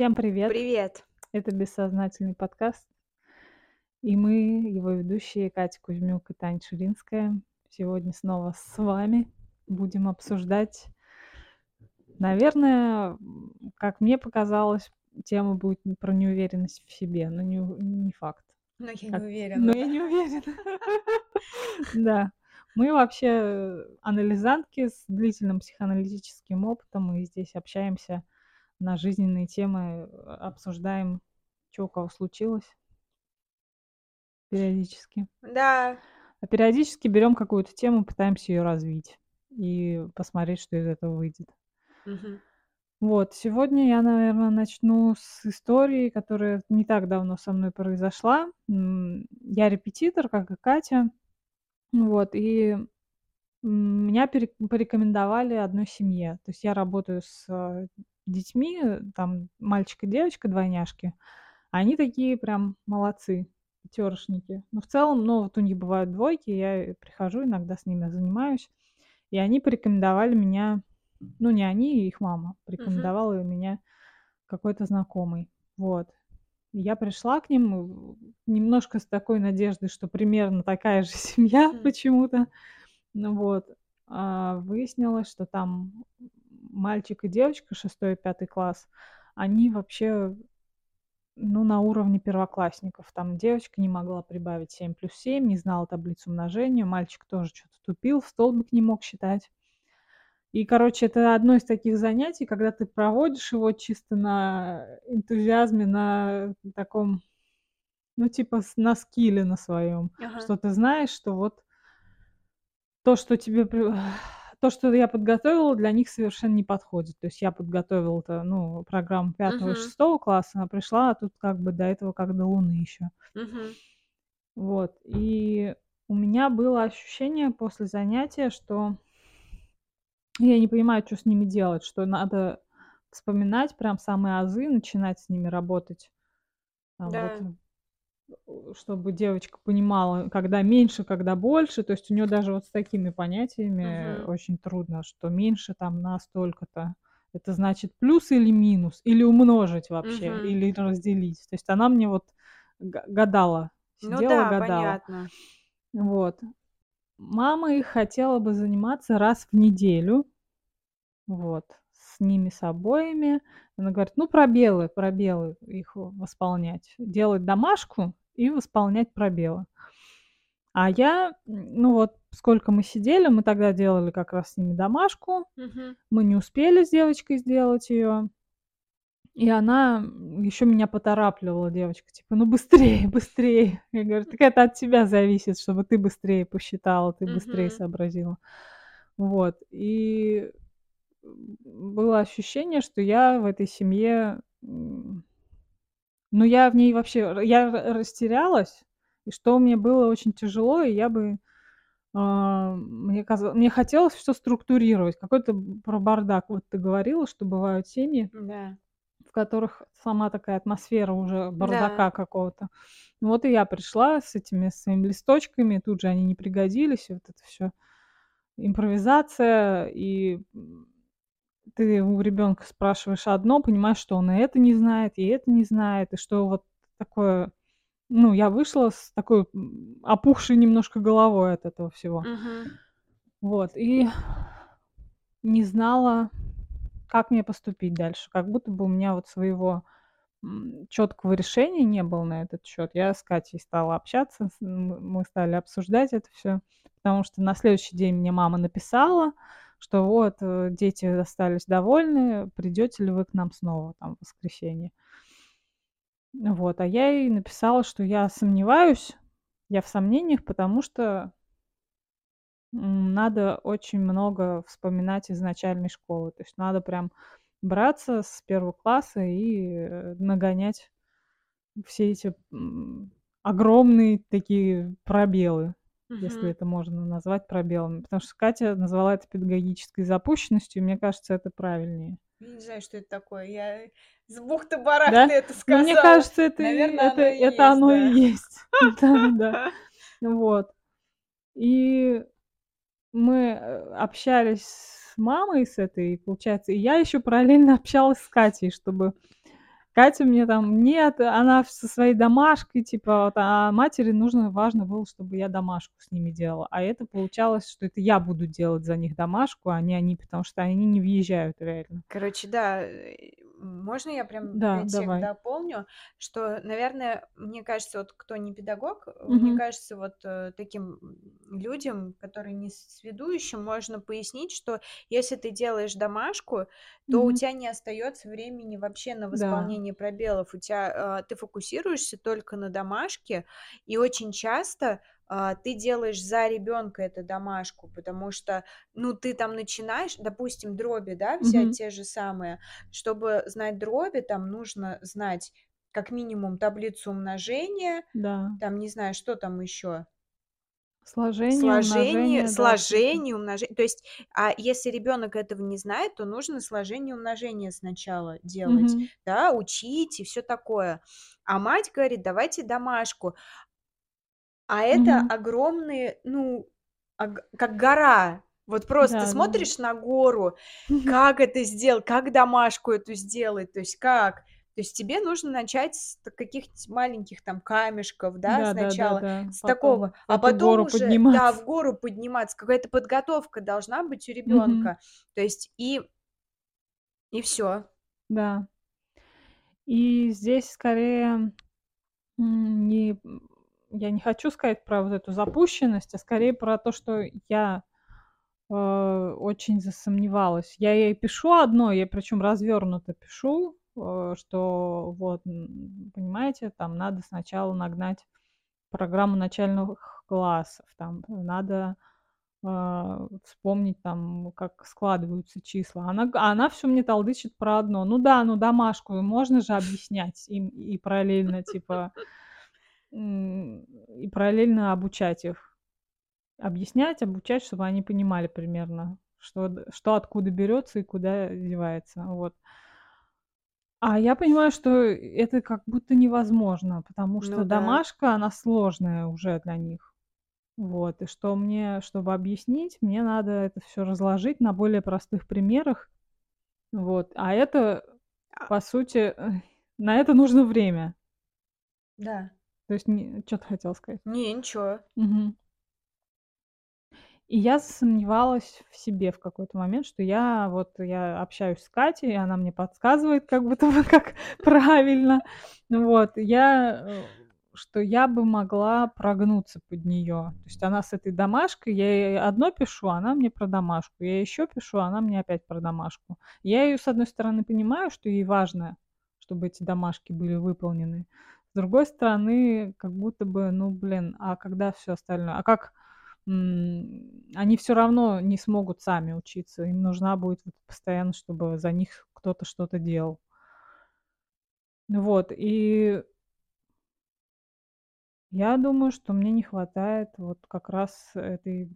Всем привет! Привет! Это бессознательный подкаст. И мы, его ведущие Катя Кузьмюк и Таня Ширинская, сегодня снова с вами будем обсуждать, наверное, как мне показалось, тема будет про неуверенность в себе, но не, не факт. Но я не Как- уверена. Но да. я не уверена. Да. Мы вообще анализантки с длительным психоаналитическим опытом, и здесь общаемся на жизненные темы, э, обсуждаем, что у кого случилось периодически. Да, А периодически берем какую-то тему, пытаемся ее развить и посмотреть, что из этого выйдет. мгм. Вот, сегодня я, наверное, начну с истории, которая не так давно со мной произошла. Я репетитор, как и Катя. Вот, и меня пере- порекомендовали одной семье. То есть я работаю с э, детьми, э, там мальчик и девочка, двойняшки. Они такие прям молодцы, пятерошники. Но в целом, ну, вот у них бывают двойки, я прихожу, иногда с ними занимаюсь. И они порекомендовали меня, ну, не они, их мама, порекомендовала меня какой-то знакомый. Вот. И я пришла к ним э, немножко с такой надеждой, что примерно такая же семья Хм. почему-то. Ну вот. А выяснилось, что там мальчик и девочка, шестой и пятый класс, они вообще, ну, на уровне первоклассников. Там девочка не могла прибавить 7 плюс 7, не знала таблицу умножения, мальчик тоже что-то тупил, в столбик не мог считать. И, короче, это одно из таких занятий, когда ты проводишь его чисто на энтузиазме, на таком, ну, типа на скилле на своем, Ага. что ты знаешь, что вот то, что тебе, то, что я подготовила, для них совершенно не подходит. То есть я подготовила это, ну, программу пятого и Мгм. шестого класса, а пришла, а тут как бы до этого как до луны еще. Мгм. Вот. И у меня было ощущение после занятия, что я не понимаю, что с ними делать, что надо вспоминать прям самые азы, начинать с ними работать. Там Да. вот, чтобы девочка понимала, когда меньше, когда больше. То есть у нее даже вот с такими понятиями Мгм. очень трудно, что меньше там на столько-то. Это значит плюс или минус, или умножить вообще, Мгм. или разделить. То есть она мне вот га- гадала, Ну сидела, да, гадала. понятно. Вот. Мама их хотела бы заниматься раз в неделю. Вот. С ними с обоими. Она говорит, ну, пробелы, пробелы их восполнять. Делать домашку и восполнять пробелы. А я, ну вот, сколько мы сидели, мы тогда делали как раз с ними домашку. Мгм. Мы не успели с девочкой сделать ее. И она еще меня поторапливала, девочка, типа, ну быстрее, быстрее. Я говорю, так это от тебя зависит, чтобы ты быстрее посчитала, ты быстрее Мгм. сообразила. Вот. И было ощущение, что я в этой семье, ну я в ней вообще, я растерялась, и что мне было очень тяжело, и я бы, а, мне, казалось, мне хотелось все структурировать. Какой-то про бардак, вот ты говорила, что бывают семьи, Да. в которых сама такая атмосфера уже Да. бардака какого-то. Вот и я пришла с этими своими листочками, тут же они не пригодились, и вот это все импровизация, и ты у ребенка спрашиваешь одно, понимаешь, что он и это не знает, и это не знает, и что вот такое, ну, я вышла с такой опухшей немножко головой от этого всего. Мгм. Вот, и не знала, как мне поступить дальше. Как будто бы у меня вот своего четкого решения не было на этот счет. Я с Катей стала общаться, мы стали обсуждать это все, потому что на следующий день мне мама написала, что вот э, дети остались довольны, придете ли вы к нам снова там в воскресенье. Вот, а я ей написала, что я сомневаюсь, я в сомнениях, потому что надо очень много вспоминать из школы. То есть надо прям браться с первого класса и, э, нагонять все эти, огромные такие пробелы, если Мгм. это можно назвать пробелами. Потому что Катя назвала это педагогической запущенностью, и мне кажется, это правильнее. Я не знаю, что это такое. Я с Да? бухты-барахты это Ну, мне сказала. кажется, это Наверное, это оно и это есть, оно и да. есть. Да-да. Вот. И мы, э, общались с мамой с этой, получается, и я еще параллельно общалась с Катей, чтобы Катя мне там: "Нет, она со своей домашкой", типа, вот, а матери нужно, важно было, чтобы я домашку с ними делала. А это получалось, что это я буду делать за них домашку, а не они, потому что они не въезжают реально. Короче, да, э, можно я прям Да, 5 сек давай. дополню? Что, наверное, мне кажется, вот кто не педагог, э, мне кажется, вот, э, таким, людям, которые не сведущим, можно пояснить, что если ты делаешь домашку, то у Мгм. тя не остаётся времени вообще на Да. Восполнение пробелов. У тя, а, ты фокусируешься только на домашке, и очень часто, а, ты делаешь за ребёнка эту домашку, потому что, ну, ты там начинаешь, допустим, дроби, да, взять Мгм. те же самые. Чтобы знать дроби, там нужно знать как минимум таблицу умножения, Да. там, не знаю, что там ещё? Сложение, Сложение умножение, да, сложение, умноже то есть, а если ребёнок этого не знает, то нужно сложение, умножение сначала делать, Мгм. да, учить и всё такое. А мать говорит: "Давайте домашку". А это Мгм. огромные, ну, как гора. Вот просто Да-да-да. смотришь на гору, как это сделать, как домашку эту сделать, то есть как? То есть тебе нужно начать с каких-нибудь маленьких там камешков, да, сначала, Да-да-да-да. с такого, Потом в а потом уже, да, в подниматься. гору подниматься. Какая-то подготовка должна быть у Мгм. ребёнка. То есть и и всё. Да. И здесь скорее, не я не хочу сказать про вот эту запущенность, а скорее про то, что я, э, очень засомневалась. Я ей пишу одно, я причём развернуто пишу, что вот, понимаете, там надо сначала нагнать программу начальных классов, там надо, а, вспомнить там, как складываются числа. Она она всё мне толдычит про одно: "Ну да, ну домашку можно же объяснять им и параллельно, типа, и параллельно обучать их". Объяснять, обучать, чтобы они понимали примерно, что что откуда берётся и куда девается. Вот. А я понимаю, что это как будто невозможно, потому что Ну да. домашка, она сложная уже для них. Вот. И что мне, чтобы объяснить, мне надо это всё разложить на более простых примерах. Вот. А это, А по сути, на это нужно время. Да. То есть не чё ты хотела сказать? Не, ничего. Мгм. И я засомневалась в себе в какой-то момент, что я вот я общаюсь с Катей, и она мне подсказывает как будто бы, как правильно. Вот. Я, э, что я бы могла прогнуться под неё. То есть она с этой домашкой, я ей одно пишу, она мне про домашку. Я ещё пишу, она мне опять про домашку. Я её, с одной стороны, понимаю, что ей важно, чтобы эти домашки были выполнены. С другой стороны, как будто бы, ну, блин, а когда всё остальное? А как, они всё равно не смогут сами учиться, им нужна будет постоянно, чтобы за них кто-то что-то делал. Вот. И я думаю, что мне не хватает вот как раз этой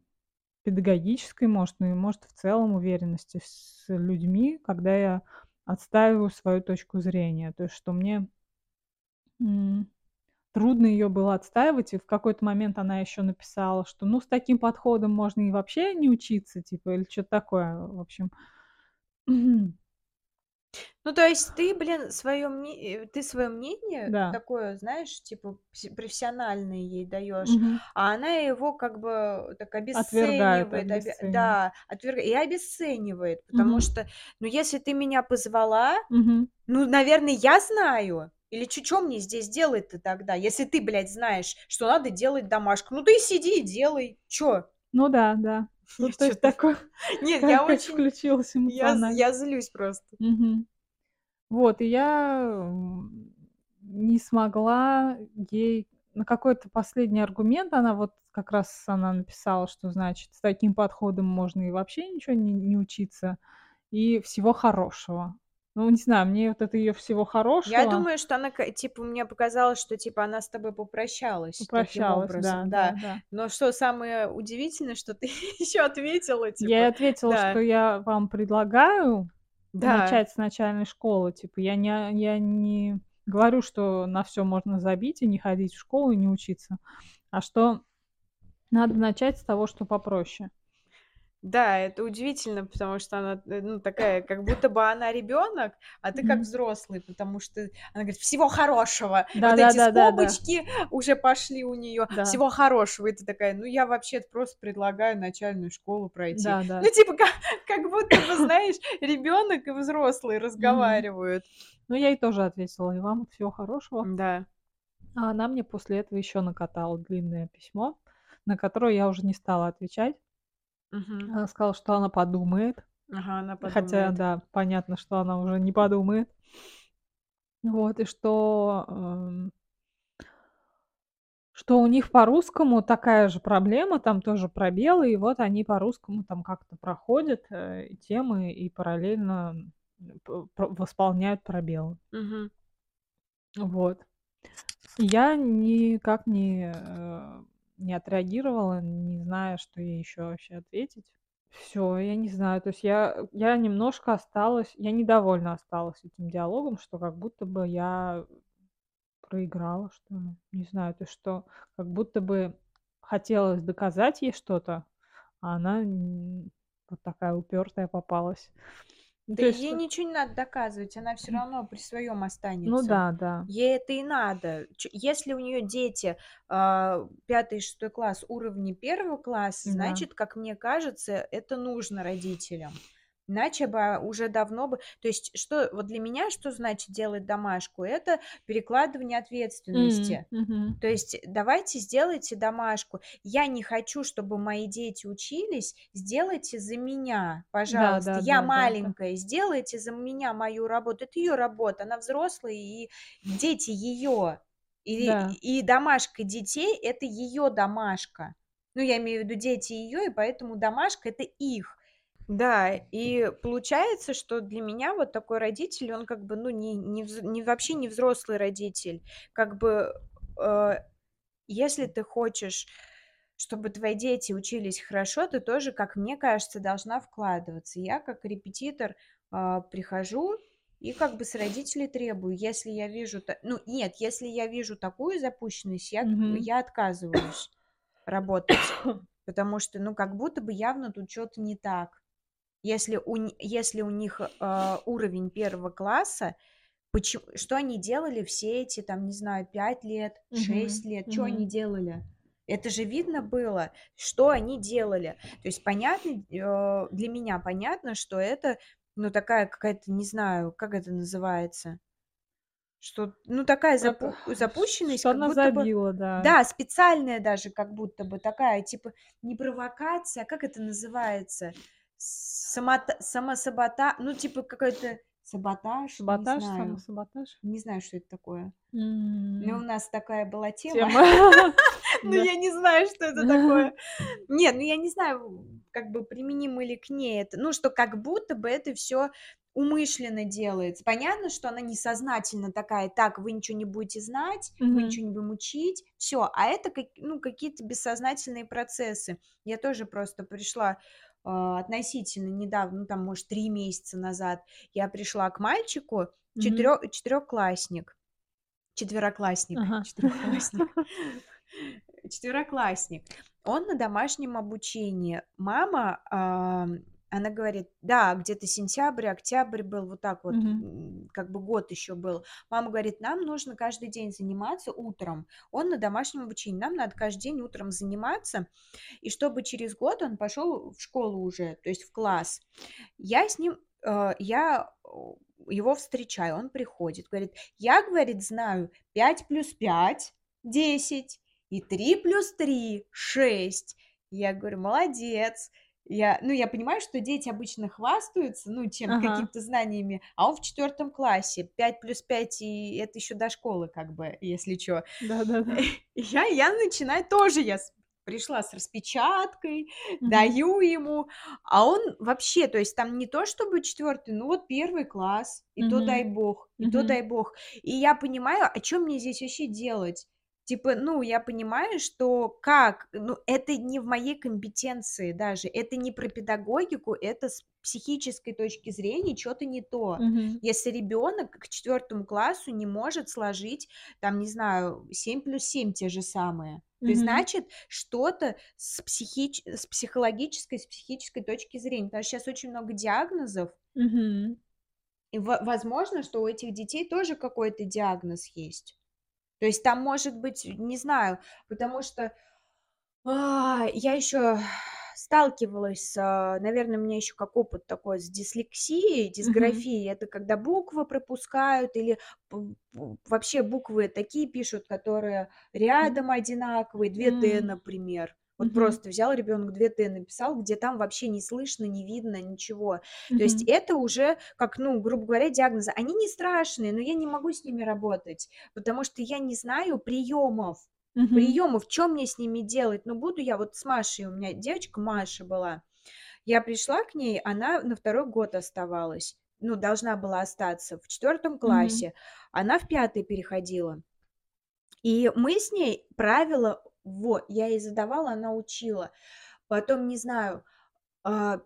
педагогической, может, ну и, может, в целом уверенности с людьми, когда я отстаиваю свою точку зрения. То есть что мне трудно её было отстаивать, и в какой-то момент она ещё написала, что, ну, с таким подходом можно и вообще не учиться, типа, или чё-то такое, в общем. Ну, то есть ты, блин, своё мне э, ты своё мнение Да. такое, знаешь, типа, профессиональное ей даёшь, Мгм. а она его как бы так Отвергает, обесценивает, обе обесценивает. да, отверг и обесценивает. Потому Мгм. что, ну, если ты меня позвала, Мгм. ну, наверно, я знаю. Или чё мне здесь делать-то тогда? Если ты, блядь, знаешь, что надо делать домашку, ну, ты сиди и делай. Чё? Ну да, да. Ну, то есть чё-то такое, нет, я очень включилась я я злюсь просто. Мгм. Вот, и я, не смогла ей на какой-то последний аргумент, она вот как раз она написала, что, значит, с таким подходом можно и вообще ничего не не учиться, и всего хорошего. Ну, не знаю, мне вот это её "всего Я хорошего" думаю, что она типа, мне показалось, что, типа, она с тобой попрощалась таким Попрощалась, да, образом, да, да. да. Но что самое удивительное, что ты ещё ответила, Я типа, ответила, что да. я вам предлагаю Да. начать с начальной школы. Типа, я не а я не говорю, что на всё можно забить и не ходить в школу, и не учиться, а что надо начать с того, что попроще. Да, это удивительно, потому что она, э, ну, такая, как будто бы она ребенок, а ты как взрослый, потому что она говорит: "Всего хорошего". Вот эти Да-да-да-да-да. скобочки уже пошли у неё. Да. "Всего хорошего". И ты такая: "Ну, я вообще-то просто предлагаю начальную школу пройти". Да, да. Ну, типа, ка как будто бы, знаешь, ребенок и взрослый разговаривают. Ну, я ей тоже ответила: "И вам всего хорошего". Да. А она мне после этого ещё накатала длинное письмо, на которое я уже не стала отвечать. Мгм. Она сказала, что она подумает. Ага, она Хотя, подумает. да, понятно, что она уже не подумает. Вот, и что, эм что у них по-русскому такая же проблема, там тоже пробелы, и вот они по-русскому там как-то проходят, э, темы и параллельно, м, п п восполняют пробелы. Мгм. Вот. Я никак не, э, не отреагировала, не зная, что ей ещё вообще ответить. Всё, я не знаю, то есть я я немножко осталась я недовольна осталась этим диалогом, что как будто бы я проиграла, что ли. Не знаю, то, что как будто бы хотелось доказать ей что-то, а она вот такая упертая попалась. Ну, Да то есть ей ничего не надо доказывать, она всё равно при своём Ну останется. да, да. Ей это и надо. Если у неё дети, а, 5 и 6 класс уровня 1 класса, Да. значит, как мне кажется, это нужно родителям. Иначе бы, уже давно бы То есть что вот для меня что значит делать домашку? Это перекладывание ответственности. мгм. То есть давайте сделайте домашку. Я не хочу, чтобы мои дети учились, сделайте за меня, Да пожалуйста. да Я да да да. маленькая, сделайте за меня мою работу. Это её работа, она взрослая, и дети её. И Да. и домашка детей- это её домашка. Ну, я имею в виду, дети её, и поэтому домашка- это их. Да, и получается, что для меня вот такой родитель, он как бы, ну, не не вз не вообще не взрослый родитель. Как бы, э, если ты хочешь, чтобы твои дети учились хорошо, ты тоже, как мне кажется, должна вкладываться. Я как репетитор, а, прихожу и как бы с родителей требую. Если я вижу та ну, нет, если я вижу такую запущенность, я Мгм. я отказываюсь работать, потому что, ну, как будто бы явно тут чё-то не так. Если у если у них, а, уровень 1 класса, поче что они делали все эти там, не знаю, 5 лет, Мгм, 6 лет? Чё они мгм. делали? Это же видно было, что они делали. То есть понятно, э, для меня понятно, что это, ну, такая какая-то, не знаю, как это называется что, ну, такая Это запу запущенность, что как она будто бы забила, да. Да, специальная даже как будто бы такая, типа, не провокация, а как это называется? Самота самосабота ну, типа, какой-то саботаж, не Саботаж, знаю. самосаботаж? Не знаю, что это такое. Но у М. нас такая была тема, да. я не знаю, что это такое. Нет, ну, я не знаю, как бы применимо ли к ней это. Ну, что как будто бы это всё умышленно делается. Понятно, что она несознательно такая: "Так, вы ничего не будете знать, мы Мгм. ничего не будем учить". Всё, а это как ну, какие-то бессознательные процессы. Я тоже просто пришла, относительно недавно, ну, там, может, 3 месяца назад, я пришла к мальчику, Мгм. четырё четырёхклассник, четвероклассник, Ага. четвероклассник. Он на домашнем обучении. Мама, ам, она говорит: "Да, где-то сентябрь, октябрь был, вот так вот, м, как бы год ещё был". Мама говорит: "Нам нужно каждый день заниматься утром". Он на домашнем обучении. Нам надо каждый день утром заниматься, и чтобы через год он пошёл в школу уже, то есть в класс. Я с ним, э, я, его встречаю, он приходит, говорит: "Я, говорит, знаю 5 плюс 5- 10 и 3 плюс 3- 6". Я говорю: "Молодец". Я ну, я понимаю, что дети обычно хвастаются, ну, чем Ага. какими-то знаниями, а он в 4 классе. 5 плюс 5 и это ещё до школы, как бы, если чё. Да-да-да. Я я начинаю тоже, я пришла с распечаткой, Мгм. даю ему, а он вообще, то есть там не то чтобы 4, ну, вот 1 класс, и то дай бог, и то мгм. дай бог. И я понимаю, а чё мне здесь вообще делать? Типа, ну, я понимаю, что как, ну, это не в моей компетенции даже, это не про педагогику, это с психической точки зрения чё-то не то. Мгм. Если ребенок к четвертому классу не может сложить, там, не знаю, 7 плюс 7 те же самые, то есть, значит, что-то с психич с психологической, с психической точки зрения. Потому что щас очень много диагнозов. Мгм. И во возможно, что у этих детей тоже какой-то диагноз есть. То есть там может быть, не знаю, потому что, а, я еще сталкивалась с, а, наверно, у меня еще как опыт такой с дислексией, дисграфией. Это когда буквы пропускают или вообще буквы такие пишут, которые рядом одинаковые, 2 Т, М. например. Вот Мгм. просто взял ребенок 2 Т написал, где там вообще не слышно, не видно ничего. То есть это уже как, ну, грубо говоря, диагнозы. Они не страшные, но я не могу с ними работать, потому что я не знаю приемов. Мгм. Приемов, чё мне с ними делать? Ну, буду я вот с Машей, у меня девочка Маша была. Я пришла к ней, она на 2 год оставалась, ну, должна была остаться в 4 Мгм. классе, она в 5 переходила. И мы с ней правила вот, я ей задавала, она учила. Потом, не знаю, а,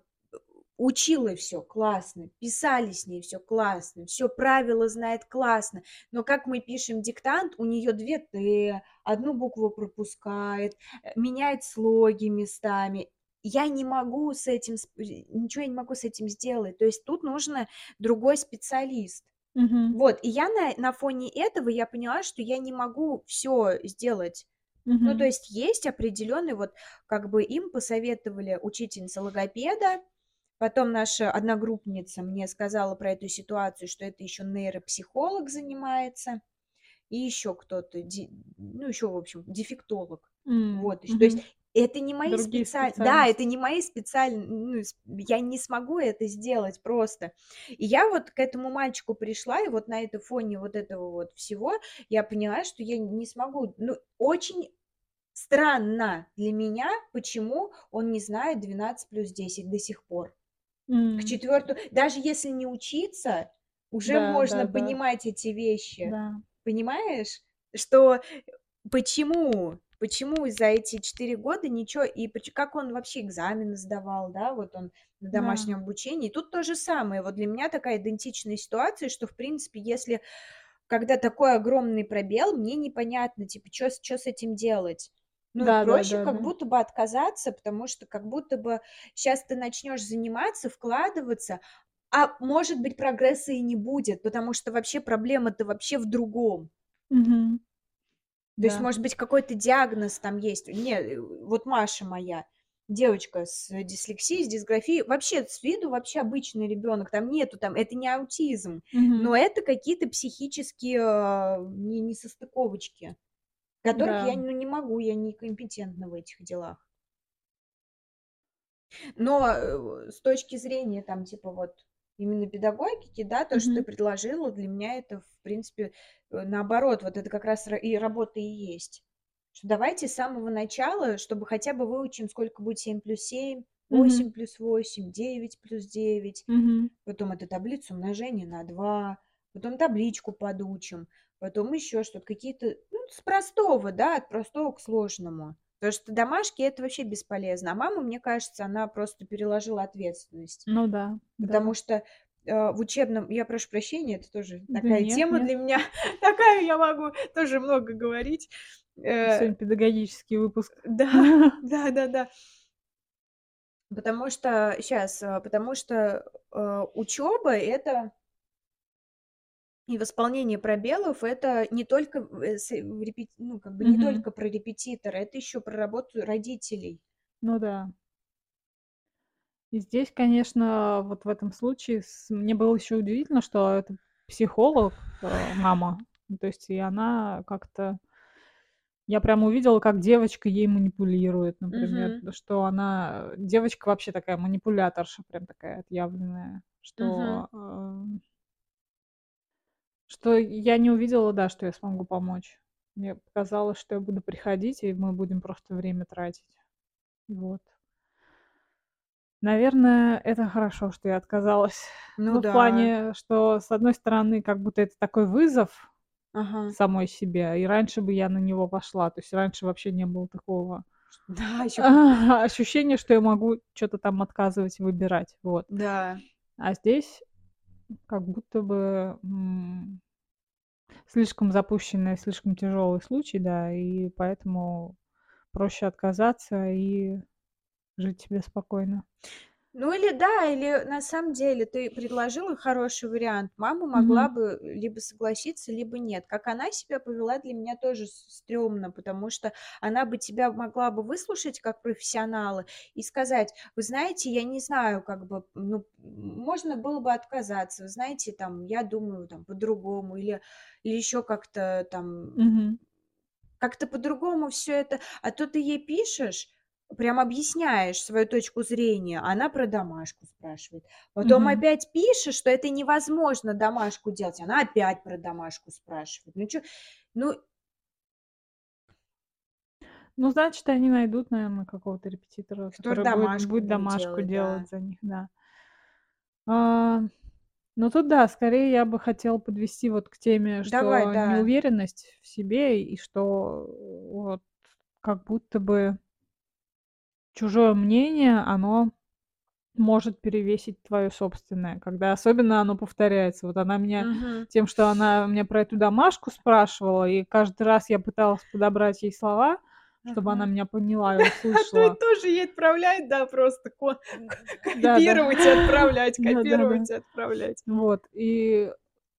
учила всё классно, писали с ней всё классно, всё правила знает классно. Но как мы пишем диктант, у неё 2 Т, 1 букву пропускает, э, меняет слоги местами. Я не могу с этим сп ничего я не могу с этим сделать. То есть тут нужно другой специалист. Мгм. Вот, и я на на фоне этого я поняла, что я не могу всё сделать. Ну, то есть есть определенный вот, как бы им посоветовали учительница логопеда, потом наша одногруппница мне сказала про эту ситуацию, что это еще нейропсихолог занимается, и еще кто-то, ну, еще, в общем, дефектолог. М, Вот еще. То есть. Это не мои Другие специаль да, это не мои специаль ну, я не смогу это сделать просто. И я вот к этому мальчику пришла, и вот на это фоне вот этого вот всего я поняла, что я не смогу. Ну, очень странно для меня, почему он не знает 12 плюс 10 до сих пор. К М. 4 даже если не учиться, уже Да, можно да, да. понимать эти вещи. Да. Понимаешь, что почему почему за эти 4 года ничего и как он вообще экзамены сдавал, да, вот он на Да. домашнем обучении. Тут то же самое. Вот для меня такая идентичная ситуация, что, в принципе, если когда такой огромный пробел, мне непонятно, типа, чё с этим делать. Ну Да да проще да как да. будто бы отказаться, потому что как будто бы щас ты начнешь заниматься, вкладываться, а может быть, прогресса и не будет, потому что вообще проблема-то вообще в другом. Мгм. То есть, Да. может быть, какой-то диагноз там есть. Не, э, вот Маша моя, девочка с дислексией, с дисграфией, вообще с виду вообще обычный ребенок, там нету там это не аутизм, Мгм. но это какие-то психические, а, не несостыковочки, которых я, Да. ну, не могу, я некомпетентна в этих делах. Но, э, с точки зрения там типа вот именно педагогики, да, то, что ты предложила, для меня это, в принципе, э, наоборот, вот это как раз ра и работа и есть. Что давайте с самого начала, чтобы хотя бы выучим, сколько будет 7 плюс 7, Мгм. 8 плюс 8, 9 плюс 9, Мгм. потом эту таблицу умножения на 2, потом табличку подучим, потом еще что-то, какие-то, ну, с простого, да, от простого к сложному. Потому что домашки- это вообще бесполезно. А мама, мне кажется, она просто переложила ответственность. Ну да, Потому да. что, э, в учебном я прошу прощения, это тоже Да такая нет, тема нет. для меня, такая, я могу тоже много говорить. Э Сегодня педагогический выпуск. Да, да-да-да. Потому что щас, а, потому что, э, учёба- это и восполнение пробелов- это не только э, с в репет ну, как бы не Мгм. только про репетитора, это еще про работу родителей. Ну да. И здесь, конечно, вот в этом случае с мне было еще удивительно, что это психолог, э, мама. Ну, то есть и она как-то Я прямо увидела, как девочка ей манипулирует, например, Мгм. да, что она, э, девочка вообще такая манипуляторша, прям такая отъявленная, Мгм. что, ам что я не увидела, да, что я смогу помочь. Мне показалось, что я буду приходить, и мы будем просто время тратить. Вот. Наверное, это хорошо, что я отказалась. Ну Ну, в да. плане, что, с одной стороны, как будто это такой вызов. Ага. самой себе. И раньше бы я на него пошла. То есть раньше вообще не было такого Да, ещё ощущения, что я могу чё-то там отказывать, выбирать. Вот. Да. А здесь как будто бы, слишком запущенный, слишком тяжёлый случай, да, и поэтому проще отказаться и жить себе спокойно. Ну или да, или на самом деле ты предложила хороший вариант. Мама могла Мгм. бы либо согласиться, либо нет. Как она себя повела, для меня тоже с стрёмно, потому что она бы тебя могла бы выслушать как профессионала и сказать: "Вы знаете, я не знаю, как бы, ну, можно было бы отказаться. Вы знаете, там, я думаю, там, по-другому". Или или ещё как-то там, Мгм. как-то по-другому всё это. А то ты ей пишешь, прям объясняешь свою точку зрения, она про домашку спрашивает. Потом Мгм. опять пишешь, что это невозможно домашку делать, она опять про домашку спрашивает. Ну чё, ну Ну, значит, они найдут, наверно, какого-то репетитора, Который который домашку будет будет домашку делать, делать да. за них, да. А, ну тут да, скорее я бы хотела подвести вот к теме, Давай, что да. неуверенность в себе и что вот как будто бы чужое мнение, оно может перевесить твоё собственное, когда особенно оно повторяется. Вот она меня Мгм. тем, что она меня про эту домашку спрашивала, и каждый раз я пыталась подобрать ей слова, чтобы она Ага. меня поняла и и услышала. тоже ей отправлять, да, просто копировать и отправлять, копировать и отправлять. Вот. И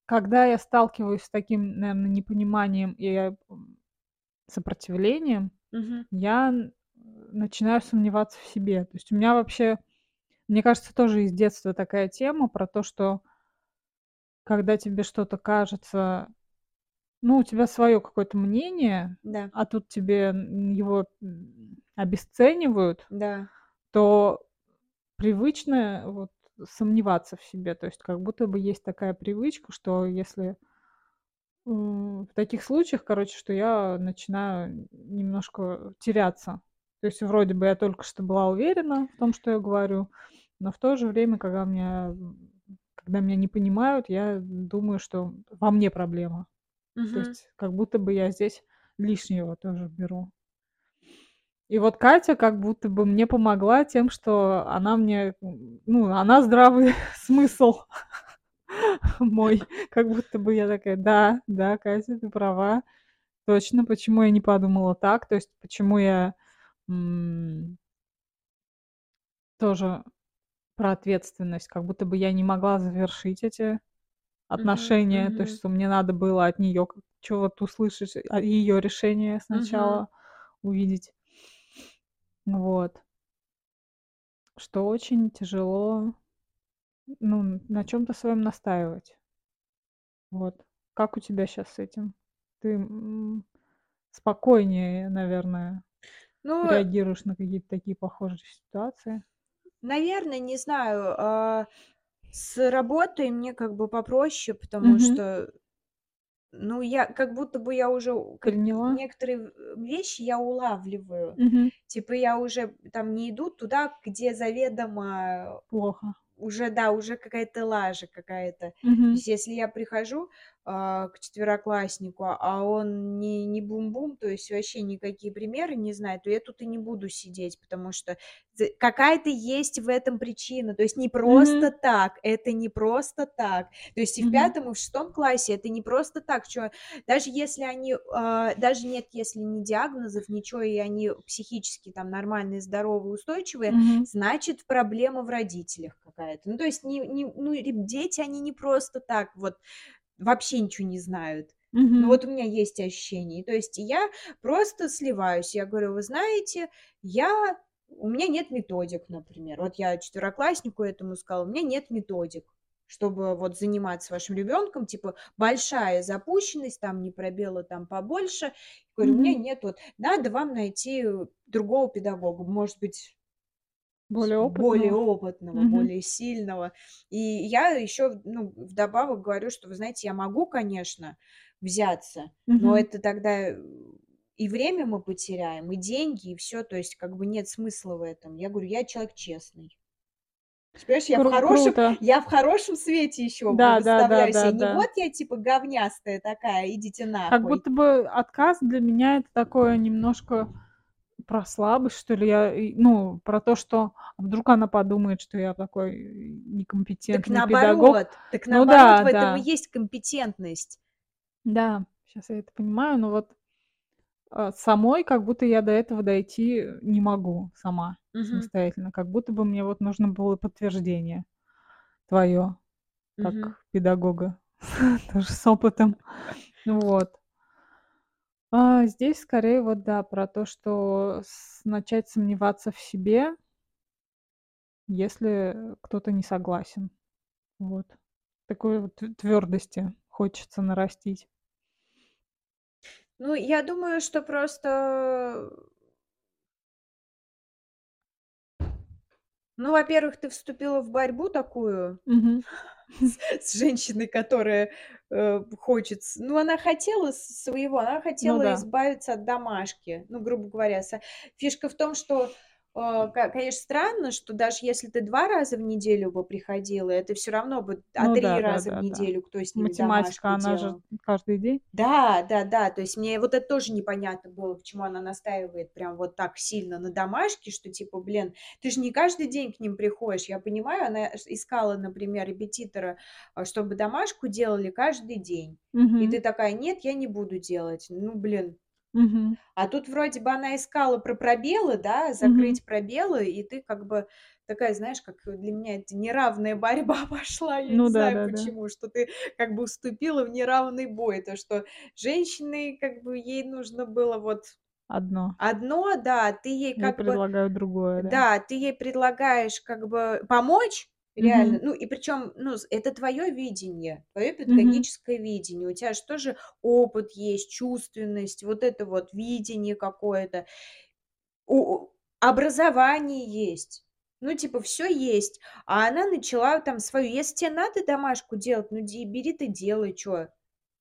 когда я сталкиваюсь с таким, наверно, непониманием и, сопротивлением, я начинаю сомневаться в себе. То есть у меня вообще, мне кажется, тоже из детства такая тема про то, что когда тебе что-то кажется ну, у тебя своё какое-то мнение, Да. а тут тебе его, обесценивают, Да. то привычно вот сомневаться в себе. То есть как будто бы есть такая привычка, что если в таких случаях, короче, что я начинаю немножко теряться. То есть вроде бы я только что была уверена в том, что я говорю, но в то же время, когда меня когда меня не понимают, я думаю, что во мне проблема. То Мгм. есть как будто бы я здесь лишнего тоже беру. И вот Катя как будто бы мне помогла тем, что она мне, ну, она здравый смысл мой. Как будто бы я такая: "Да, да, Катя, ты права. Точно, почему я не подумала так?" То есть почему я, м тоже про ответственность. Как будто бы я не могла завершить эти отношения. То есть что мне надо было от неё к чего-то услышать, а, её решение сначала увидеть. Вот. Что очень тяжело, ну, на чём-то своём настаивать. Вот. Как у тебя щас с этим? Ты, спокойнее, наверное, Ну реагируешь на какие-то такие похожие ситуации? Наверно, не знаю. А, с работой мне как бы попроще, потому Мгм. что, ну, я как будто бы я уже Приняла? некоторые вещи я улавливаю. Мгм. Типа я уже там не иду туда, где заведомо Плохо. уже, да, уже какая-то лажа какая-то. То Мгм. есть если я прихожу, к четверокласснику, а он не не бум-бум, то есть вообще никакие примеры не знает, то я тут и не буду сидеть, потому что какая-то есть в этом причина. То есть не просто так, это не просто так. То есть и в Мгм. 5, и в 6 классе это не просто так. Чё, даже если они, а, даже нет, если ни диагнозов, ничего, и они психически там нормальные, здоровые, устойчивые, Мгм. значит, проблема в родителях какая-то. Ну, то есть не не ну, дети, они не просто так вот вообще ничего не знают. Ну, Мгм. вот у меня есть ощущение. То есть я просто сливаюсь. Я говорю: "Вы знаете, я у меня нет методик", например. Вот я четверокласснику этому сказала: "У меня нет методик, чтобы вот заниматься вашим ребенком, типа большая запущенность, там не пробела там побольше". Говорю: "У меня нет вот, надо вам найти другого педагога, может быть" Более более опытного? опытного, Мгм. более сильного. И я ещё, ну, вдобавок говорю, что: "Вы знаете, я могу, конечно, взяться, но Мгм. это тогда и время мы потеряем, и деньги, и всё. То есть как бы нет смысла в этом". Я говорю: "Я человек честный". Понимаешь, я в Кру хорошем круто. я в хорошем свете ещё Да да да да. Не да. вот я типа говнястая такая, идите Как нахуй. будто бы отказ для меня- это такое немножко про слабость, что ли. Я и ну, про то, что вдруг она подумает, что я такой Так некомпетентный педагог. наоборот, так Ну наоборот, да, в этом и да. есть компетентность. Да, щас я это понимаю, но вот, а, самой как будто я до этого дойти не могу сама, Мгм. самостоятельно. Как будто бы мне вот нужно было подтверждение Мгм. как педагога, тоже с опытом. Вот. А здесь скорее вот, да, про то, что начать сомневаться в себе если кто-то не согласен. Вот. Такой вот тв твёрдости хочется нарастить. Ну, я думаю, что просто Ну, во-первых, ты вступила в борьбу такую с с женщиной, которая, э, хочет ну, она хотела своего, она Ну хотела да. избавиться от домашки. Ну, грубо говоря, фишка в том, что, конечно, странно, что даже если ты 2 раза в неделю бы приходила, это всё равно бы, а Ну 3 да раза в да-да-да. неделю кто с ними Математика, она же делал? каждый день. Да, да-да, то есть мне вот это тоже непонятно было, почему она настаивает прям вот так сильно на домашке, что типа, блин, ты же не каждый день к ним приходишь. Я понимаю, она искала, например, репетитора, а, чтобы домашку делали каждый день. И Мгм. ты такая: "Нет, я не буду делать". Ну, блин. Мгм. А тут вроде бы она искала про пробелы, да, Мгм. закрыть пробелы, и ты как бы такая, знаешь, как для меня это неравная борьба пошла. Я Ну не знаю да-да-да. почему, что ты как бы вступила в неравный бой. То, что женщиной как бы ей нужно было вот Одно. одно, да, ты ей Ей как бы предлагают другое, да. да, ты ей предлагаешь как бы помочь реально. Мгм. Ну, и причём, ну, с это твоё видение, твоё Мгм. педагогическое видение. У тя ж тоже опыт есть, чувственность, вот это вот видение какое-то. У у образование есть. Ну, типа, всё есть. А она начала там свою. Если те надо домашку делать, ну, де бери ты делай, чё.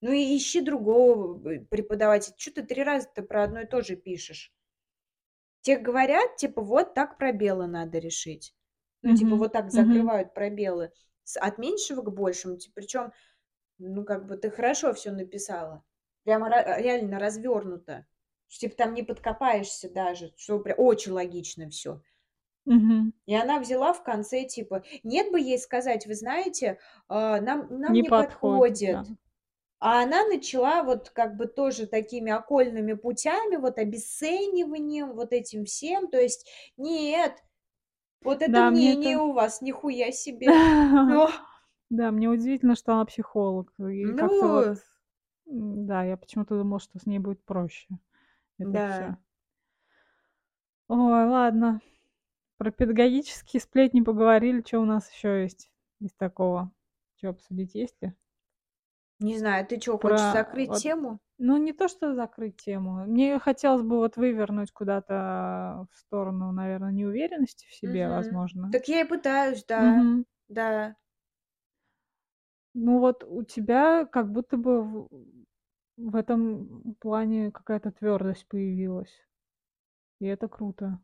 Ну, и ищи другого б преподавателя. Чё ты 3 раза-то про одно и то же пишешь? Те говорят, типа, вот так пробелы надо решить. Ну, типа, Мгм. вот так Мгм. закрывают пробелы с от меньшего к большему. Ти причём, ну, как бы ты хорошо всё написала. Прямо ра реально развёрнуто. Что типа там не подкопаешься даже, что прям очень логично всё. Мгм. И она взяла в конце, типа нет бы ей сказать: "Вы знаете, а, нам нам Не не подходит, да. подходит". А она начала вот как бы тоже такими окольными путями, вот обесцениванием, вот этим всем. То есть: "Нет, вот это Да, мне мнение это у вас, нихуя себе". Да, мне удивительно, что она психолог. И как-то вот, Ну м, да, я почему-то думала, что с ней будет проще это Да. всё. Ой, ладно. Про педагогические сплетни поговорили. Чё у нас ещё есть из такого? Чё обсудить есть ли? Не знаю, ты хочешь Про закрыть вот тему? Ну, не то что закрыть тему. Мне хотелось бы вот вывернуть куда-то в сторону, наверно, неуверенности в себе, Мгм. возможно. Так я и пытаюсь, да. Мгм. Да. Ну, вот у тебя как будто бы в в этом плане какая-то твёрдость появилась. И это круто.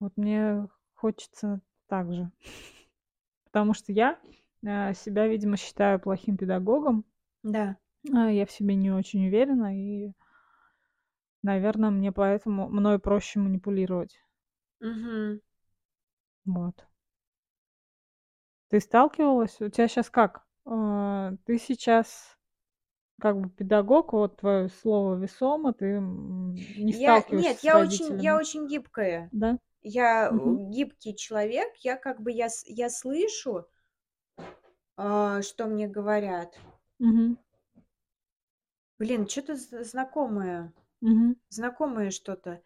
Вот мне хочется так же. Потому что я, а, себя, видимо, считаю плохим педагогом. Да. А, я в себе не очень уверена и наверно, мне поэтому мной проще манипулировать. Мгм. Вот. Ты сталкивалась? У тя щас как? А, ты сейчас как бы педагог, вот твоё слово весомо, ты, не Я сталкиваешься нет, с я очень я очень гибкая. Да? Я, Мгм. гибкий человек. Я как бы я я слышу а, что мне говорят. Мгм. Блин, з знакомое. Мгм. Знакомое что-то.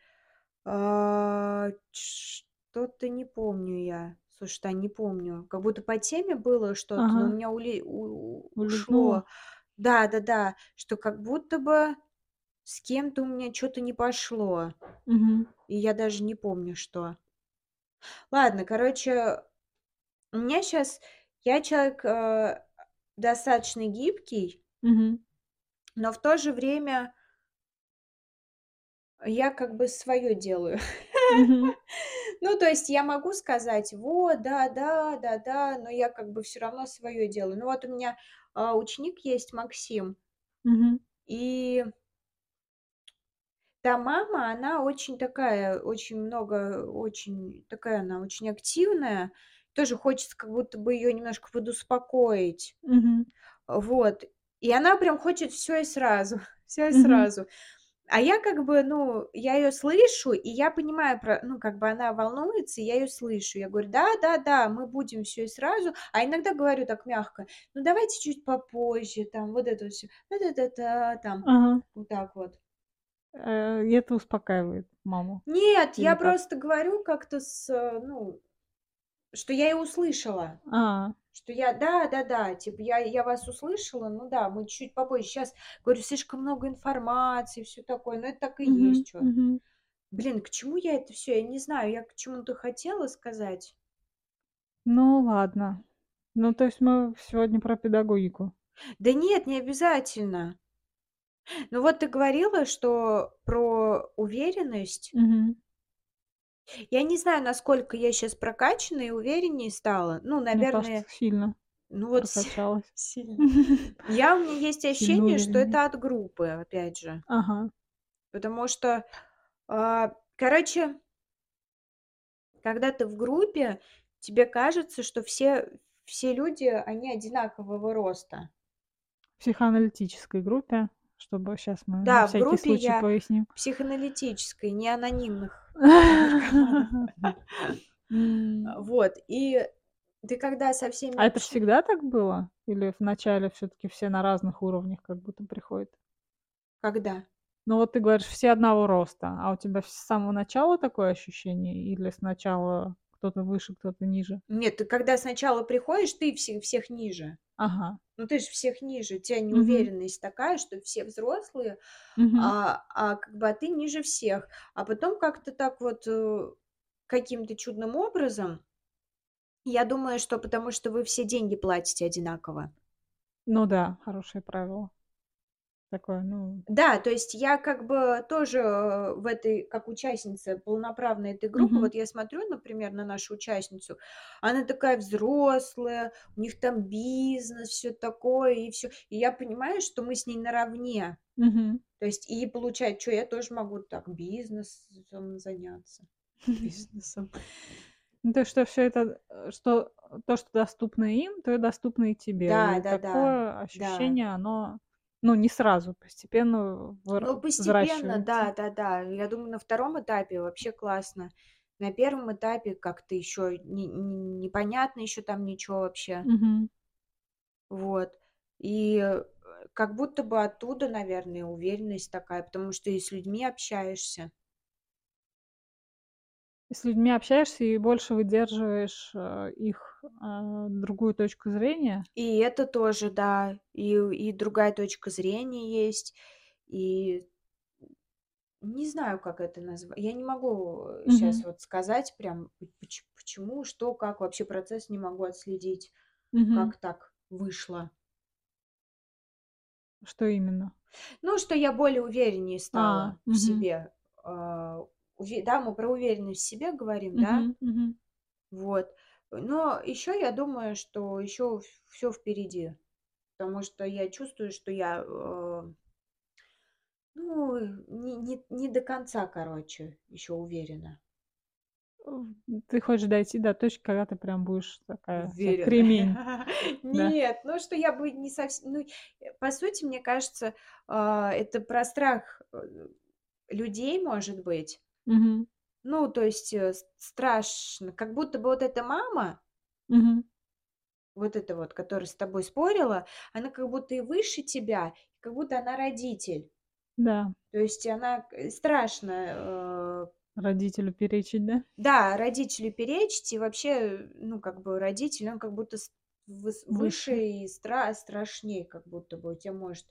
А, что-то не помню я. Слушай, Тань, не помню. Как будто по теме было что-то, но у Ага. меня уле у ушло. Да-да-да, что как будто бы с кем-то у меня чё-то не пошло. Мгм. И я даже не помню, что. Ладно, короче, у меня щас я человек, а, достаточно гибкий Мгм. Но в то же время я как бы своё делаю. Ну, то есть я могу сказать: "Вот, да-да, да-да", но я как бы всё равно своё делаю. Ну, вот у меня, а, ученик есть Максим и там мама, она очень такая, очень много, очень такая она очень активная. Тоже хочется как будто бы её немножко подуспокоить. Вот. И она прям хочет всё и сразу, всё и сразу. А я как бы, ну, я её слышу, и я понимаю про ну, как бы она волнуется, и я её слышу. Я говорю: "Да-да-да, мы будем всё и сразу". А иногда говорю так мягко: "Ну, давайте чуть попозже". Там вот это вот всё. Та-та-та-та там. Ага. Вот так вот. Э, и это успокаивает маму Нет, или я как? просто говорю как-то с ну, что я её услышала. А. Что я да-да-да, типа я я вас услышала, ну да, мы чуть попозже. Щас, говорю, слишком много информации, всё такое. Но это так и Мгм, есть чё. мгм. Блин, к чему я это всё? Я не знаю, я к чему-то хотела сказать. Ну ладно. Ну, то есть мы сегодня про педагогику. Да нет, не обязательно. Ну, вот ты говорила, что про уверенность. Мгм. Я не знаю, насколько я щас прокачанной и увереннее стала. Ну, Мне кажется, наверное, сильно ну вот прокачалась. сильно. Я у меня есть ощущение, что это от группы, опять же. Ага. Потому что, а, короче когда ты в группе, тебе кажется, что все все люди, они одинакового роста. В психоаналитической группе, чтобы щас мы на Да, в всякий группе случай я поясним. психоаналитической, не анонимных, вот. И ты когда со всеми А это всегда так было? Или вначале всё-таки все на разных уровнях как будто приходят? Когда? Ну, вот ты говоришь, все одного роста, а у тебя с самого начала такое ощущение или сначала кто-то выше, кто-то ниже? Нет, ты когда сначала приходишь, ты все всех ниже. Ага. Ну, ты ж всех ниже. У тя Мгм. неуверенность такая, что все взрослые, Мгм. а а как бы, а ты ниже всех. А потом как-то так вот, э, каким-то чудным образом я думаю, что потому что вы все деньги платите одинаково. Ну да, хорошее правило. Такое, ну Да, то есть я как бы тоже, э, в этой, как участница полноправной этой группы. Мгм. Вот я смотрю, например, на нашу участницу, она такая взрослая, у них там бизнес, всё такое и всё. И я понимаю, что мы с ней наравне. Мгм. То есть и получается, чё, я тоже могу так бизнесом заняться, бизнесом. Ну, то, что всё это, э, что то, что доступно им, то и доступно и тебе. Да, И да-да, такое да. ощущение, оно, ну, не сразу, постепенно выра Ну, постепенно, взращивается. да-да-да. Я думаю, на 2 этапе вообще классно. На 1 этапе как-то ещё не не непонятно ещё там ничего вообще. Мгм. Вот. И, э, как будто бы оттуда, наверное, уверенность такая, потому что и с людьми общаешься. С людьми общаешься и больше выдерживаешь, э, их, а, другую точку зрения? И это тоже, да. И и другая точка зрения есть. И не знаю, как это назва я не могу, э, щас Мгм. вот сказать прям почему, что, как. Вообще процесс не могу отследить, Мгм. как так вышло. Что именно? Ну, что я более увереннее А, стала в мгм. себе. Да, мы про уверенность в себе говорим, да? Вот. Но ещё я думаю, что ещё в всё впереди. Потому что я чувствую, что я, э ну, не не не до конца, короче, ещё уверена. Ты хочешь дойти до точки, когда ты прям будешь такая вся кремень? Нет, ну, что я бы не совс ну, э, по сути, мне кажется, а, это про страх, э, людей, может быть. Мгм. Ну, то есть, э, с страшно, как будто бы вот эта мама Мгм. вот эта вот, которая с тобой спорила, она как будто и выше тебя, как будто она родитель. Да. То есть она к страшно, э Родителю перечить, да? Да, родителю перечить, и вообще, ну, как бы родитель, он как будто с выс выше Выше. и стра страшнее, как будто бы. Он те может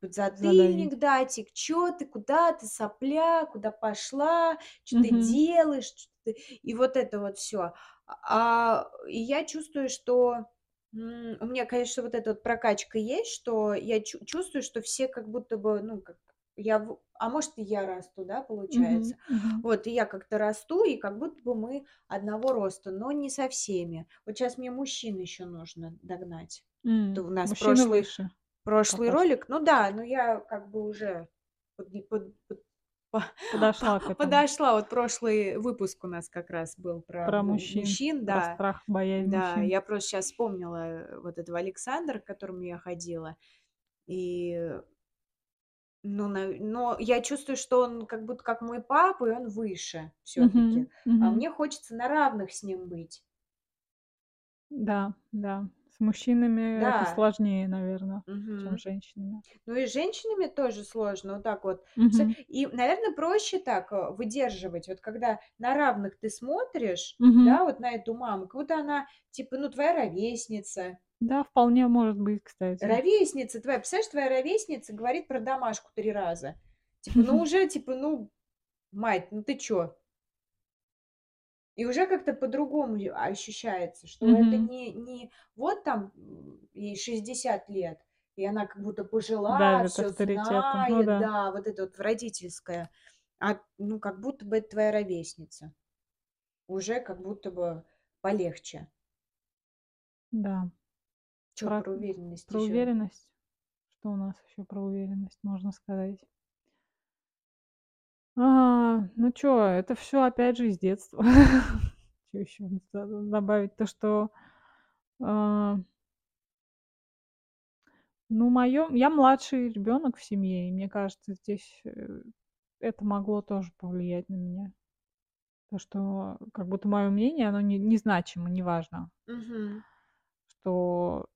подзатыльник дать, и: "Чё ты, куда ты, сопля, куда пошла, чё ты Мгм. делаешь, чё ты?" И вот это вот всё. А, и я чувствую, что, у меня, конечно, вот эта вот прокачка есть, что я чу чувствую, что все как будто бы, ну, как я а может, и я расту, да, получается. мгм. Вот, и я как-то расту, и как будто бы мы одного роста, но не со всеми. Вот сейчас мне мужчин еще нужно догнать. Это М, у нас прошлый выше прошлый пока что. ролик, ну да, но я как бы уже под под по Подошла к этому. подошла. Вот прошлый выпуск у нас как раз был про Про му мужчин, мужчин, про да. страх, боязнь Да, мужчин. я просто щас вспомнила, э, вот этого Александра, к которому я ходила. И ну, нав но я чувствую, что он как будто как мой папа, и он выше всё-таки. Мгм, А мгм. мне хочется на равных с ним быть. Да, да, с мужчинами это Да. сложнее, наверно, чем с женщинами. Ну и с женщинами тоже сложно. Вот так вот. Мгм. И, наверно, проще так, э, выдерживать. Вот когда на равных ты смотришь, Мгм. да, вот на эту маму, как будто она типа, ну, твоя ровесница. Да, вполне может быть, кстати. Ровесница твоя. Представляешь, твоя ровесница говорит про домашку 3 раза. Типа, ну, уже, типа, ну, мать, ну ты чё? И уже как-то по-другому ощущается, что это Мгм. не не вот там, ей 60 лет, и она как будто пожила, всё авторитетом. Ну знает, да. да, вот это вот родительское. А, ну, как будто бы это твоя ровесница. Уже как будто бы полегче. Да. Чё Про про уверенность про ещё? уверенность. Что у нас ещё про уверенность можно сказать? А, ну чё, это всё опять же из детства. Чё ещё д добавить? То, что, а Ну, моё я младший ребёнок в семье, и мне кажется, здесь, э, это могло тоже повлиять на меня. То, что как будто моё мнение, оно не незначимо, неважно. Мгм. Что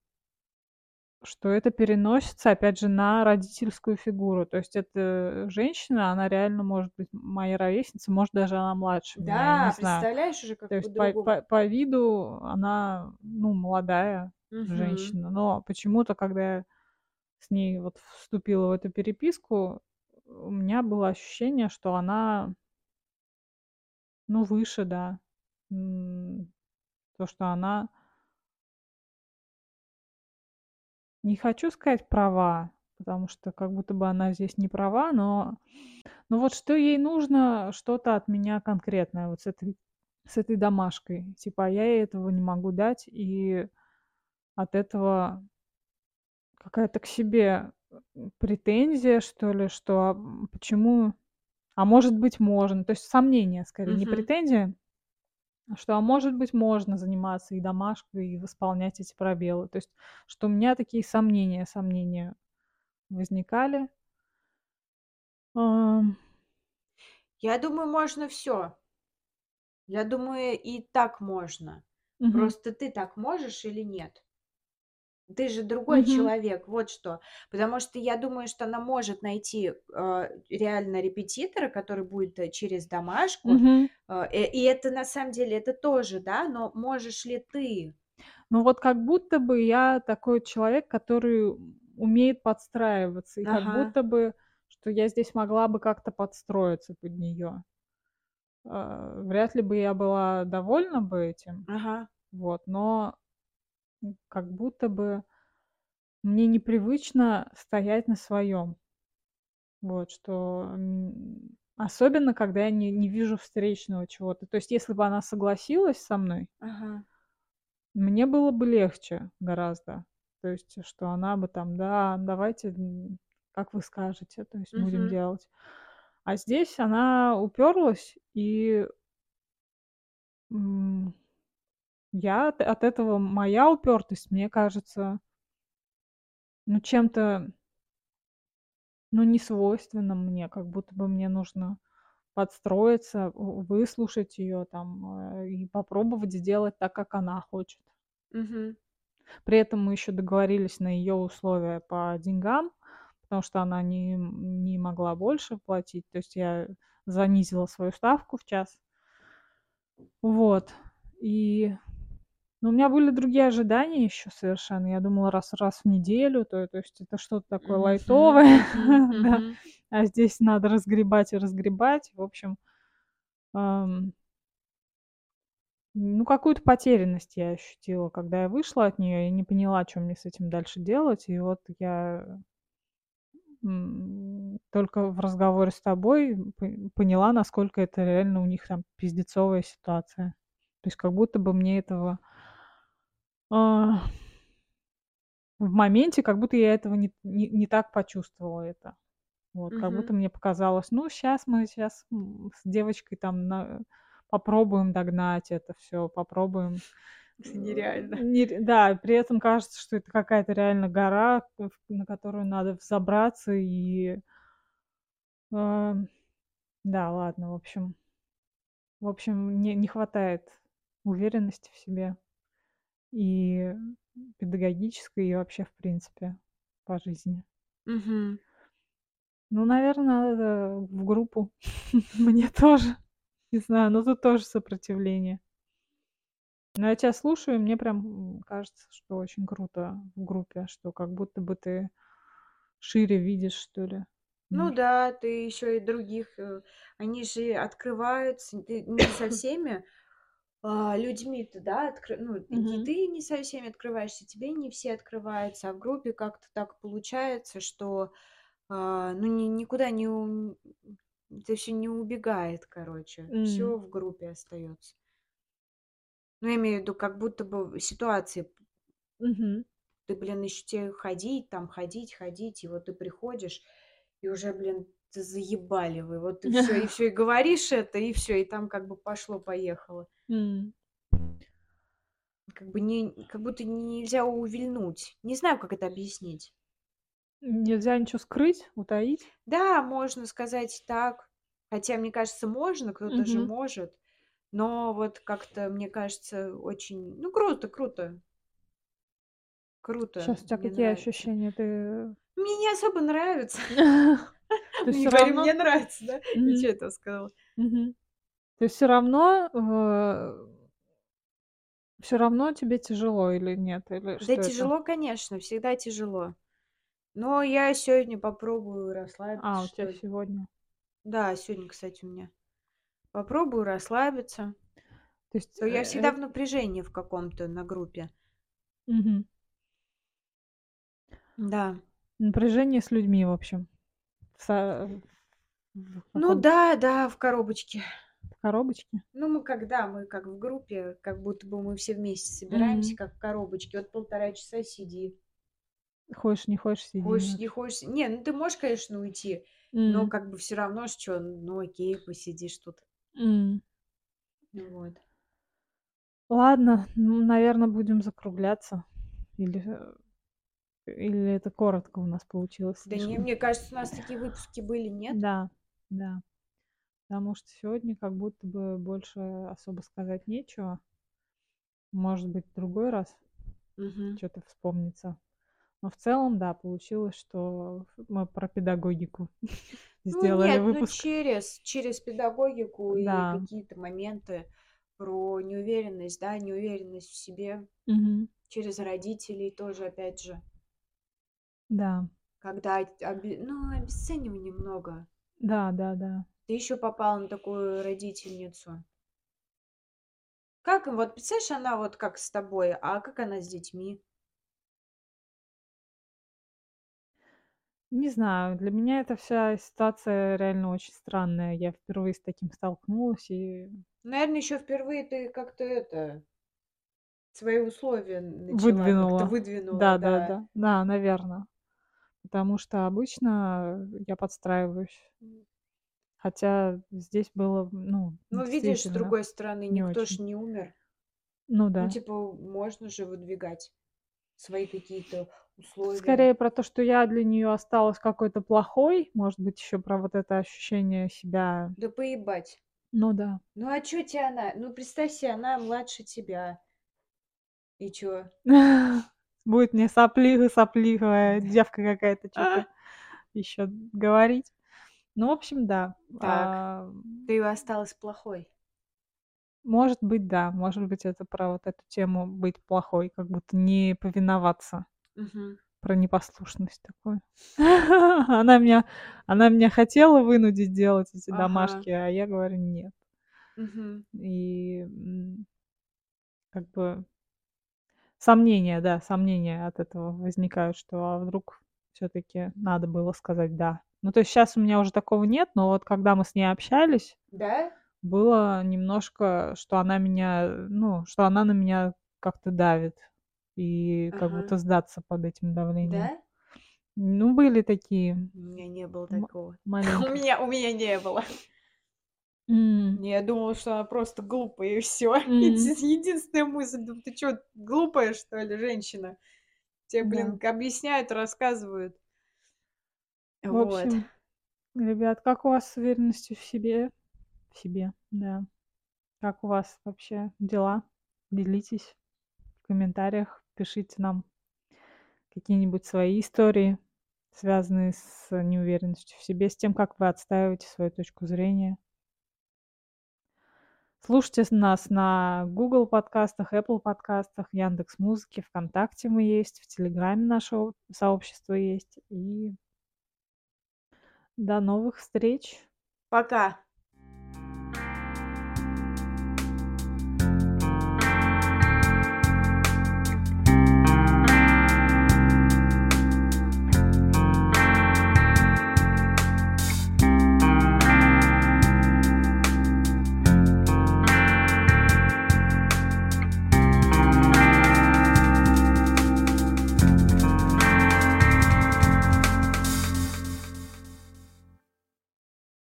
что это переносится, опять же, на родительскую фигуру. То есть эта женщина, она реально может быть моей ровесницей, может, даже она младше меня, Да, знаю. представляешь, уже То как есть по по по виду она, ну, молодая Мгм. женщина, но почему-то, когда я с ней вот вступила в эту переписку, у меня было ощущение, что она ну, выше, да. То, что она Не хочу сказать права, потому что как будто бы она здесь не права, но но вот что ей нужно что-то от меня конкретное вот с этой с этой домашкой. Типа, а я ей этого не могу дать, и от этого какая-то к себе, претензия, что ли, что, м, почему а может быть, можно. То есть сомнение скорее, не Мгм. претензия, а что, а может быть, можно заниматься и домашкой, и восполнять эти пробелы. То есть, что у меня такие сомнения сомнения возникали. Я думаю, можно всё. Я думаю, и так можно. Мгм. Просто ты так можешь или нет? Ты же другой Мгм. человек, вот что. Потому что я думаю, что она может найти, а, реально репетитора, который будет, э, через домашку. Мгм. А, э, и это на самом деле, это тоже, да, но можешь ли ты? Ну, вот как будто бы я такой человек, который умеет подстраиваться, и как Ага. будто бы, что я здесь могла бы как-то подстроиться под неё. А, вряд ли бы я была довольна бы этим. Ага. Вот, но, как будто бы мне непривычно стоять на своём. Вот что, м, особенно когда я не не вижу встречного чего-то. То есть если бы она согласилась со мной Ага. мне было бы легче гораздо. То есть, что она бы там: "Да, давайте, м, как вы скажете, то есть будем Мгм. делать". А здесь она уперлась, и м, я от от этого моя упертость, мне кажется ну, чем-то ну, несвойственным мне, как будто бы мне нужно подстроиться, выслушать её там, э, и попробовать сделать так, как она хочет. Мгм. При этом мы ещё договорились на её условия по деньгам, потому что она не не могла больше платить. То есть я занизила свою ставку в час. Вот. И, ну, у меня были другие ожидания ещё совершенно. Я думала, раз раз в неделю, то то есть это что-то такое Мгм, лайтовое, мгм, да, а здесь надо разгребать и разгребать. В общем, ам ну, какую-то потерянность я ощутила, когда я вышла от неё. Я не поняла, чё мне с этим дальше делать. И вот я только в разговоре с тобой поняла, насколько это реально у них там пиздецовая ситуация. То есть как будто бы мне этого а, в моменте, как будто я этого не не не так почувствовала это. Вот, как будто мне показалось: "Ну, сейчас мы сейчас с девочкой там на попробуем догнать это всё, попробуем". Это нереально. Не да, при этом кажется, что это какая-то реально гора, на которую надо взобраться и А, да, ладно, в общем. В общем, мне не хватает уверенности в себе. И педагогической, и вообще, в принципе, по жизни. Мгм. Ну, наверно, надо в группу. Мне тоже. Не знаю, но тут тоже сопротивление. Но я тя слушаю, и мне прям кажется, что очень круто в группе, что как будто бы ты шире видишь, что ли, Ну да, ты ещё и других, э, они же открываются. Ты не со всеми, людьми-то, да, откры ну, и Мгм. ты не со всеми открываешься, тебе не все открываются, а в группе как-то так получается, что, а, ну, ни никуда не у это всё не убегает, короче. М. Всё в группе остаётся. Ну, я имею в виду, как будто бы ситуации Мгм. Ты, блин, ещё те ходить там, ходить, ходить, и вот ты приходишь, и уже, блин, т заебали вы. Вот и всё, и всё, и говоришь это, и всё, и там как бы пошло-поехало. М. Как бы не как будто нельзя увильнуть. Не знаю, как это объяснить. Нельзя ничего скрыть, утаить? Да, можно сказать так. Хотя, мне кажется, можно, кто-то же Мгм. может. Но вот как-то, мне кажется, очень, ну, круто круто. Круто, Щас у мне какие нравится. ощущения? Ты Мне не особо нравится. Не говори: "Мне нравится", да? Мгм. я это сказала? То есть всё равно, э всё равно тебе тяжело или нет? Или Да что это? тяжело, конечно, всегда тяжело. Но я сегодня попробую А, расслабиться, у тя что ли. сегодня. Да, сегодня, кстати, у меня. Попробую расслабиться. То есть, То я всегда э в напряжении в каком-то на группе. Мгм. Да. Напряжение с людьми, в общем. В Ну каком-то да, да, в коробочке. В коробочке? Ну, мы когда мы как в группе, как будто бы мы все вместе собираемся, М. как в коробочке. Вот 1,5 часа сиди. Хочешь не хочешь, сиди, Хочешь не хочешь Не, ну ты можешь, конечно, уйти, но М. как бы всё равно чё, ну, окей, посидишь тут. Ну вот. Ладно, ну, наверно, будем закругляться. Или, э, или это коротко у нас получилось Да не, мне кажется, у нас такие выпуски были, нет? Да, да. Потому что сегодня как будто бы больше особо сказать нечего. Может быть, в другой раз Мгм. чё-то вспомнится. Но в целом, да, получилось, что мы про педагогику Ну сделали нет, ну выпуск. через через педагогику и Да. какие-то моменты про неуверенность, да, неуверенность в себе. Мгм. Через родителей тоже, опять же. Да. Когда оби ну, обесценивания много. Да, да, да. Ты ещё попала на такую родительницу. Как им вот, представляешь, она вот как с тобой, а как она с детьми? Не знаю, для меня эта вся ситуация реально очень странная. Я впервые с таким столкнулась и Наверно, ещё впервые ты как-то это свои условия начала как-то Выдвинула. выдвинула, да. Да-да-да. Да, наверно. Потому что обычно я подстраиваюсь. Хотя здесь было, ну, Ну, видишь, с действительно другой стороны, не никто ж очень. не умер. Ну Ну, да. типа, можно же выдвигать свои какие-то условия. Скорее про то, что я для неё осталась какой-то плохой. Может быть, ещё про вот это ощущение себя Да поебать. Ну да. Ну, а чё те она? Ну, представь се, она младше тебя. И чё? Будет мне сопли сопливая девка какая-то чё-то ещё говорить. Ну, в общем, да. Так, Ам ты осталась плохой. Может быть, да. Может быть, это про вот эту тему быть плохой, как будто не повиноваться. Мгм. Про непослушность такую. Она меня она меня хотела вынудить делать эти Ага. домашки, а я говорю: "Нет". Мгм. И, как бы сомнения, да, сомнения от этого возникают, что, а вдруг все-таки надо было сказать да. Ну, то есть сейчас у меня уже такого нет, но вот когда мы с ней общались, Да? было немножко, что она меня, ну, что она на меня как-то давит. И как Ага. будто сдаться под этим давлением. Да? Ну, были такие У меня не было такого. У моменты. меня, у меня не было. М, Я думала, что она просто глупая и все. м, Единственная мысль, думаю, ты что, глупая, что ли, женщина? Тебе, Да. блин, объясняют, рассказывают. В Вот. общем, ребят, как у вас с уверенностью в себе? В себе, да. Как у вас вообще дела? Делитесь в комментариях, пишите нам какие-нибудь свои истории, связанные с неуверенностью в себе, с тем, как вы отстаиваете свою точку зрения. Слушайте нас на Google подкастах, Apple подкастах, Яндекс Музыке, ВКонтакте мы есть, в Телеграме наше сообщество есть. И до новых встреч! Пока.